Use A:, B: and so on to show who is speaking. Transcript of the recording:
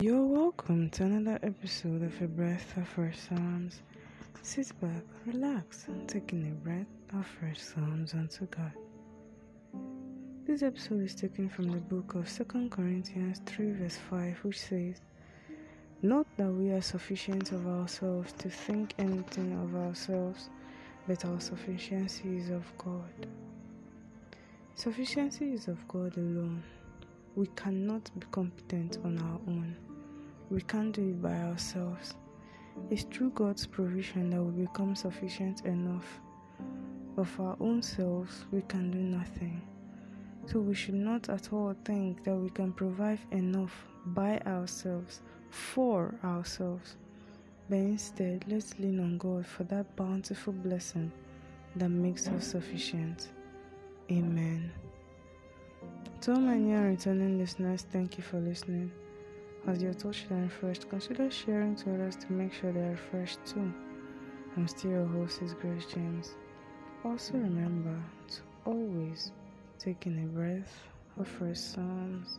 A: You're welcome to another episode of A Breath of Fresh Psalms. Sit back, relax, and take in a breath of fresh Psalms unto God. This episode is taken from the book of 2 Corinthians 3, verse 5, which says, Not that we are sufficient of ourselves to think anything of ourselves, but our sufficiency is of God. Sufficiency is of God alone. We cannot be competent on our own. We can't do it by ourselves. It's through God's provision that we become sufficient enough. Of our own selves, we can do nothing. So we should not at all think that we can provide enough by ourselves, for ourselves. But instead, let's lean on God for that bountiful blessing that makes us sufficient. Amen. To all my new returning listeners, thank you for listening. As you're touched and refreshed, consider sharing to others to make sure they're refreshed too. I'm still your host, is Grace James. Also remember to always take in a breath of fresh Psalms.